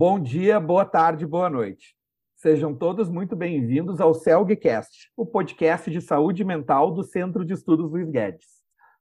Bom dia, boa tarde, boa noite. Sejam todos muito bem-vindos ao CELGcast, o podcast de saúde mental do Centro de Estudos Luiz Guedes.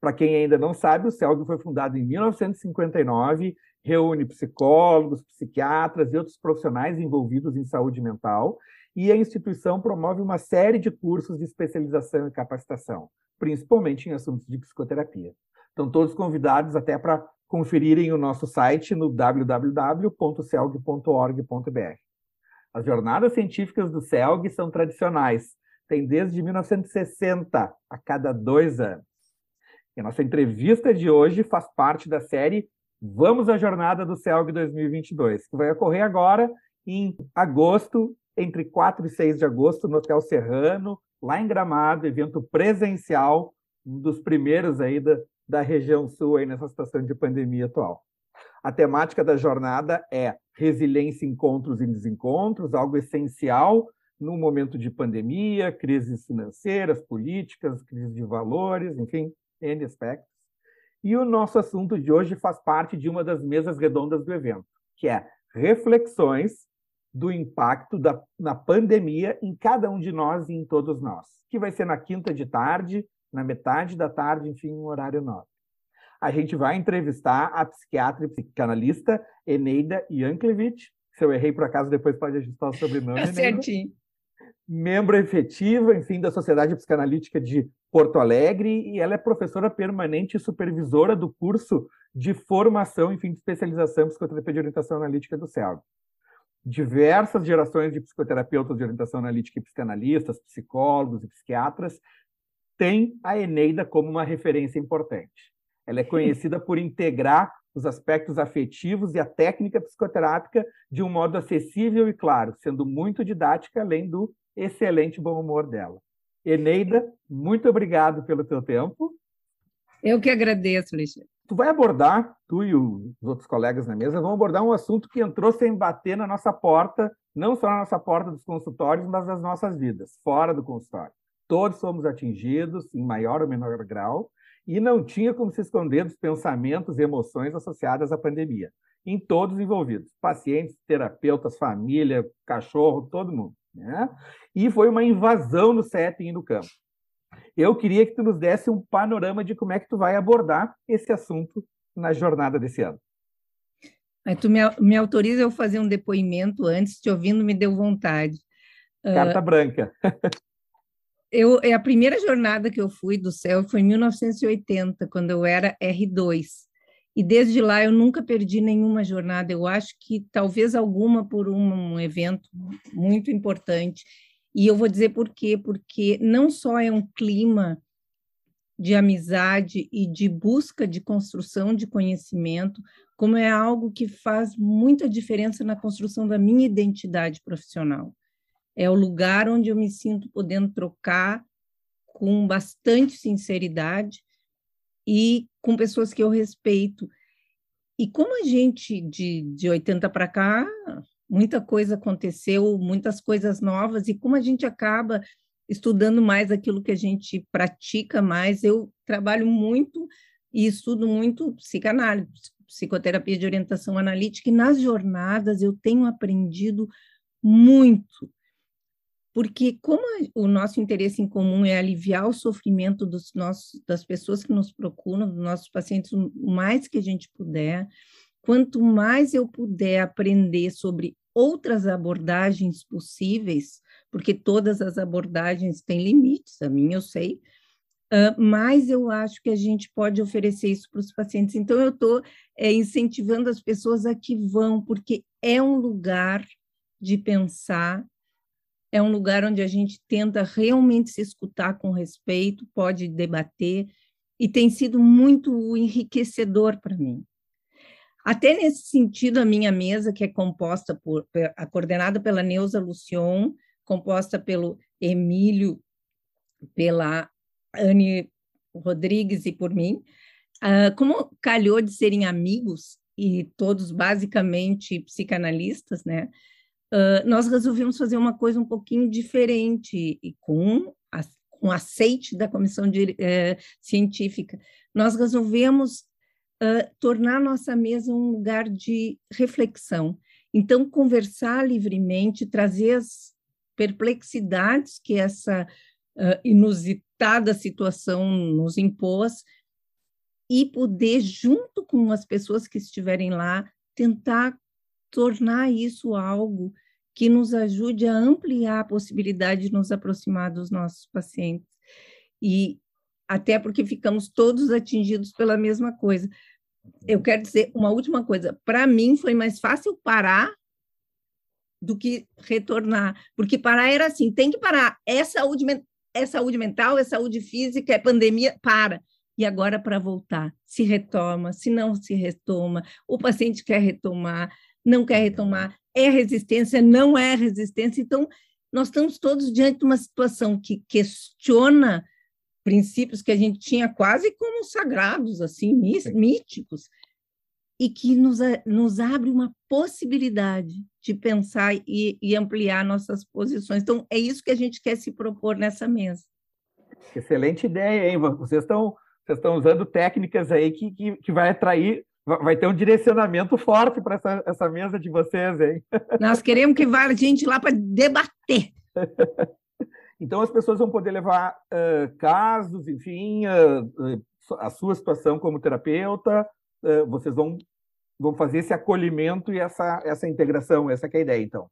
Para quem ainda não sabe, o CELG foi fundado em 1959, reúne psicólogos, psiquiatras e outros profissionais envolvidos em saúde mental, e a instituição promove uma série de cursos de especialização e capacitação, principalmente em assuntos de psicoterapia. Estão todos convidados até para conferirem o nosso site no www.celg.org.br. As jornadas científicas do CELG são tradicionais, tem desde 1960, a cada dois anos. E a nossa entrevista de hoje faz parte da série Vamos à Jornada do CELG 2022, que vai ocorrer agora em agosto, entre 4 e 6 de agosto, no Hotel Serrano, lá em Gramado, evento presencial, um dos primeiros aí da, da região sul aí nessa situação de pandemia atual. A temática da jornada é resiliência, encontros e desencontros, algo essencial num momento de pandemia, crises financeiras, políticas, crises de valores, enfim, N aspectos. E o nosso assunto de hoje faz parte de uma das mesas redondas do evento, que é reflexões do impacto da, na pandemia em cada um de nós e em todos nós, que vai ser na quinta de tarde, na metade da tarde, enfim, um horário nobre. A gente vai entrevistar a psiquiatra e psicanalista Eneida Yanklevich. Se eu errei por acaso, depois pode ajustar o sobrenome. É certinho. Membro efetiva, enfim, da Sociedade Psicanalítica de Porto Alegre, e ela é professora permanente e supervisora do curso de formação, enfim, de especialização em psicoterapia de orientação analítica do CELG. Diversas gerações de psicoterapeutas de orientação analítica e psicanalistas, psicólogos e psiquiatras tem a Eneida como uma referência importante. Ela é conhecida por integrar os aspectos afetivos e a técnica psicoterápica de um modo acessível e claro, sendo muito didática, além do excelente bom humor dela. Eneida, muito obrigado pelo teu tempo. Eu que agradeço, Alexandre. Tu vai abordar, tu e os outros colegas na mesa, vão abordar um assunto que entrou sem bater na nossa porta, não só na nossa porta dos consultórios, mas nas nossas vidas, fora do consultório. Todos fomos atingidos, em maior ou menor grau, e não tinha como se esconder dos pensamentos e emoções associadas à pandemia, em todos envolvidos, pacientes, terapeutas, família, cachorro, todo mundo. Né? E foi uma invasão no setting e no campo. Eu queria que tu nos desse um panorama de como é que tu vai abordar esse assunto na jornada desse ano. Aí tu me, me autoriza eu fazer um depoimento antes, te ouvindo me deu vontade. Carta uh, branca. eu, é a primeira jornada que eu fui do céu foi em 1980, quando eu era R2. E desde lá eu nunca perdi nenhuma jornada. Eu acho que talvez alguma por um, um evento muito importante. E eu vou dizer por quê? Porque não só é um clima de amizade e de busca de construção de conhecimento, como é algo que faz muita diferença na construção da minha identidade profissional é o lugar onde eu me sinto podendo trocar com bastante sinceridade e com pessoas que eu respeito. E como a gente, de, de 80 para cá, muita coisa aconteceu, muitas coisas novas, e como a gente acaba estudando mais aquilo que a gente pratica mais, eu trabalho muito e estudo muito psicanálise, psicoterapia de orientação analítica, e nas jornadas eu tenho aprendido muito porque como o nosso interesse em comum é aliviar o sofrimento dos nossos, das pessoas que nos procuram, dos nossos pacientes, o mais que a gente puder, quanto mais eu puder aprender sobre outras abordagens possíveis, porque todas as abordagens têm limites, a minha eu sei, uh, mais eu acho que a gente pode oferecer isso para os pacientes. Então, eu estou é, incentivando as pessoas a que vão, porque é um lugar de pensar é um lugar onde a gente tenta realmente se escutar com respeito, pode debater, e tem sido muito enriquecedor para mim. Até nesse sentido, a minha mesa, que é composta por, coordenada pela Neuza Lucion, composta pelo Emílio, pela Anne Rodrigues e por mim, uh, como calhou de serem amigos e todos basicamente psicanalistas, né? Uh, nós resolvemos fazer uma coisa um pouquinho diferente e com, a, com aceite da comissão de, uh, científica. Nós resolvemos uh, tornar nossa mesa um lugar de reflexão. Então, conversar livremente, trazer as perplexidades que essa uh, inusitada situação nos impôs e poder, junto com as pessoas que estiverem lá, tentar tornar isso algo que nos ajude a ampliar a possibilidade de nos aproximar dos nossos pacientes. E até porque ficamos todos atingidos pela mesma coisa. Eu quero dizer uma última coisa: para mim foi mais fácil parar do que retornar, porque parar era assim: tem que parar, é saúde, é saúde mental, é saúde física, é pandemia, para. E agora para voltar, se retoma, se não se retoma, o paciente quer retomar, não quer retomar, é resistência, não é resistência. Então, nós estamos todos diante de uma situação que questiona princípios que a gente tinha quase como sagrados, assim, míticos, e que nos, nos abre uma possibilidade de pensar e, e, ampliar nossas posições. Então, é isso que a gente quer se propor nessa mesa. Excelente ideia, hein? Vocês estão, vocês estão usando técnicas aí que, que, que vai atrair vai ter um direcionamento forte para essa, essa mesa de vocês, hein? Nós queremos que vá a gente lá para debater. então, as pessoas vão poder levar uh, casos, enfim, uh, a sua situação como terapeuta, uh, vocês vão, vão fazer esse acolhimento e essa, essa integração, essa é a ideia, então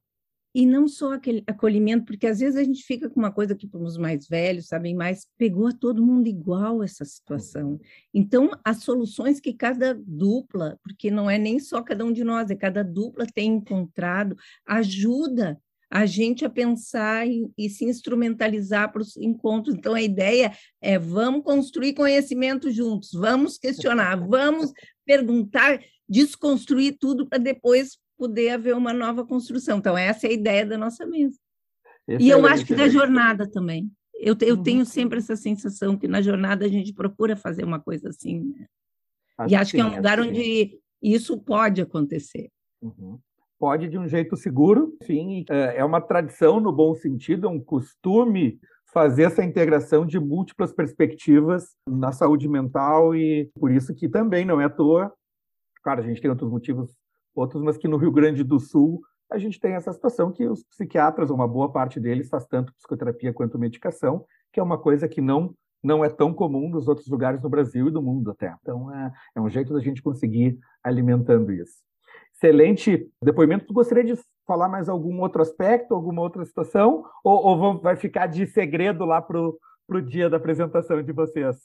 e não só aquele acolhimento, porque às vezes a gente fica com uma coisa que para os mais velhos sabem mais, pegou a todo mundo igual essa situação. Então, as soluções que cada dupla, porque não é nem só cada um de nós, é cada dupla tem encontrado, ajuda a gente a pensar e, e se instrumentalizar para os encontros. Então, a ideia é vamos construir conhecimento juntos, vamos questionar, vamos perguntar, desconstruir tudo para depois poder haver uma nova construção. Então, essa é a ideia da nossa mesa. Excelente. E eu acho que da jornada também. Eu, eu uhum. tenho sempre essa sensação que na jornada a gente procura fazer uma coisa assim. Né? Acho e acho que, é um lugar onde isso pode acontecer. Uhum. Pode de um jeito seguro, sim. É, é uma tradição no bom sentido, é um costume fazer essa integração de múltiplas perspectivas na saúde mental e por isso que também não é à toa. Claro, a gente tem outros motivos outros, mas que no Rio Grande do Sul a gente tem essa situação que os psiquiatras, uma boa parte deles, faz tanto psicoterapia quanto medicação, que é uma coisa que não não é tão comum nos outros lugares no Brasil e do mundo até. Então, é, é um jeito da gente conseguir alimentando isso. Excelente depoimento. Tu gostaria de falar mais algum outro aspecto, alguma outra situação? Ou, ou vai ficar de segredo lá para o dia da apresentação de vocês?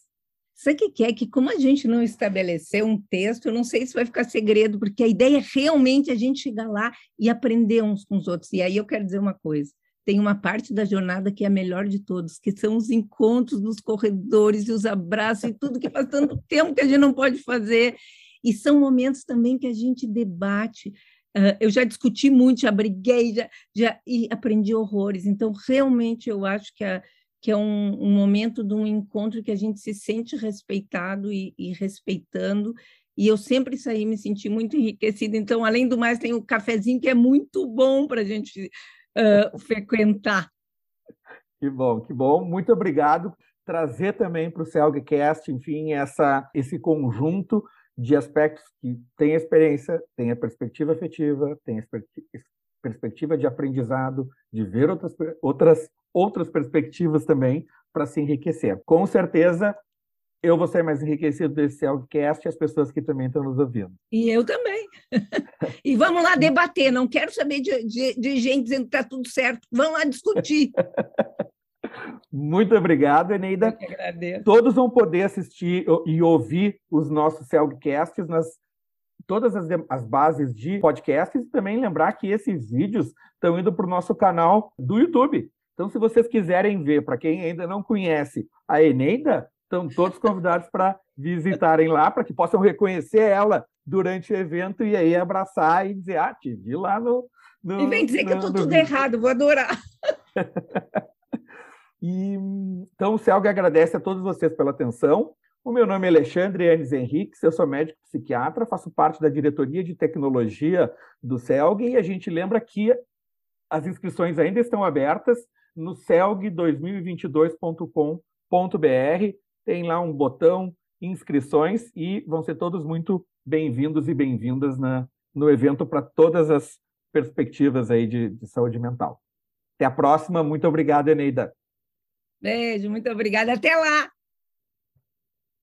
Sabe o que é? Que como a gente não estabeleceu um texto, eu não sei se vai ficar segredo, porque a ideia é realmente a gente chegar lá e aprender uns com os outros. E aí eu quero dizer uma coisa, tem uma parte da jornada que é a melhor de todos, que são os encontros nos corredores e os abraços e tudo que faz tanto tempo que a gente não pode fazer. E são momentos também que a gente debate. Uh, eu já discuti muito, já briguei, já, já, e aprendi horrores. Então, realmente, eu acho que a, que é um, um, momento de um encontro que a gente se sente respeitado e, e, respeitando, e eu sempre saí me senti muito enriquecida. Então, além do mais, tem o cafezinho que é muito bom para a gente uh, frequentar. Que bom, que bom. Muito obrigado. Trazer também para o CELGcast, enfim, essa, esse conjunto de aspectos que tem a experiência, tem a perspectiva afetiva, tem a perspectiva de aprendizado, de ver outras, outras outras perspectivas também para se enriquecer. Com certeza, eu vou ser mais enriquecido desse Celcast e as pessoas que também estão nos ouvindo. E eu também. e vamos lá debater, não quero saber de, de, de gente dizendo que está tudo certo, vamos lá discutir. Muito obrigado, Eneida. Todos vão poder assistir e ouvir os nossos Celcasts nas todas as, as bases de podcasts e também lembrar que esses vídeos estão indo para o nosso canal do YouTube. Então, se vocês quiserem ver, para quem ainda não conhece a Eneida, estão todos convidados para visitarem lá, para que possam reconhecer ela durante o evento e aí abraçar e dizer, ah, te vi lá no. no e vem dizer no, que eu estou tudo vídeo. errado, vou adorar. e, então, o Celga agradece a todos vocês pela atenção. O meu nome é Alexandre Anes Henriques, eu sou médico psiquiatra, faço parte da diretoria de tecnologia do CELG e a gente lembra que as inscrições ainda estão abertas no celg2022.com.br. Tem lá um botão inscrições e vão ser todos muito bem-vindos e bem-vindas no evento para todas as perspectivas aí de, de saúde mental. Até a próxima. Muito obrigado, Eneida. Beijo, muito obrigada. Até lá!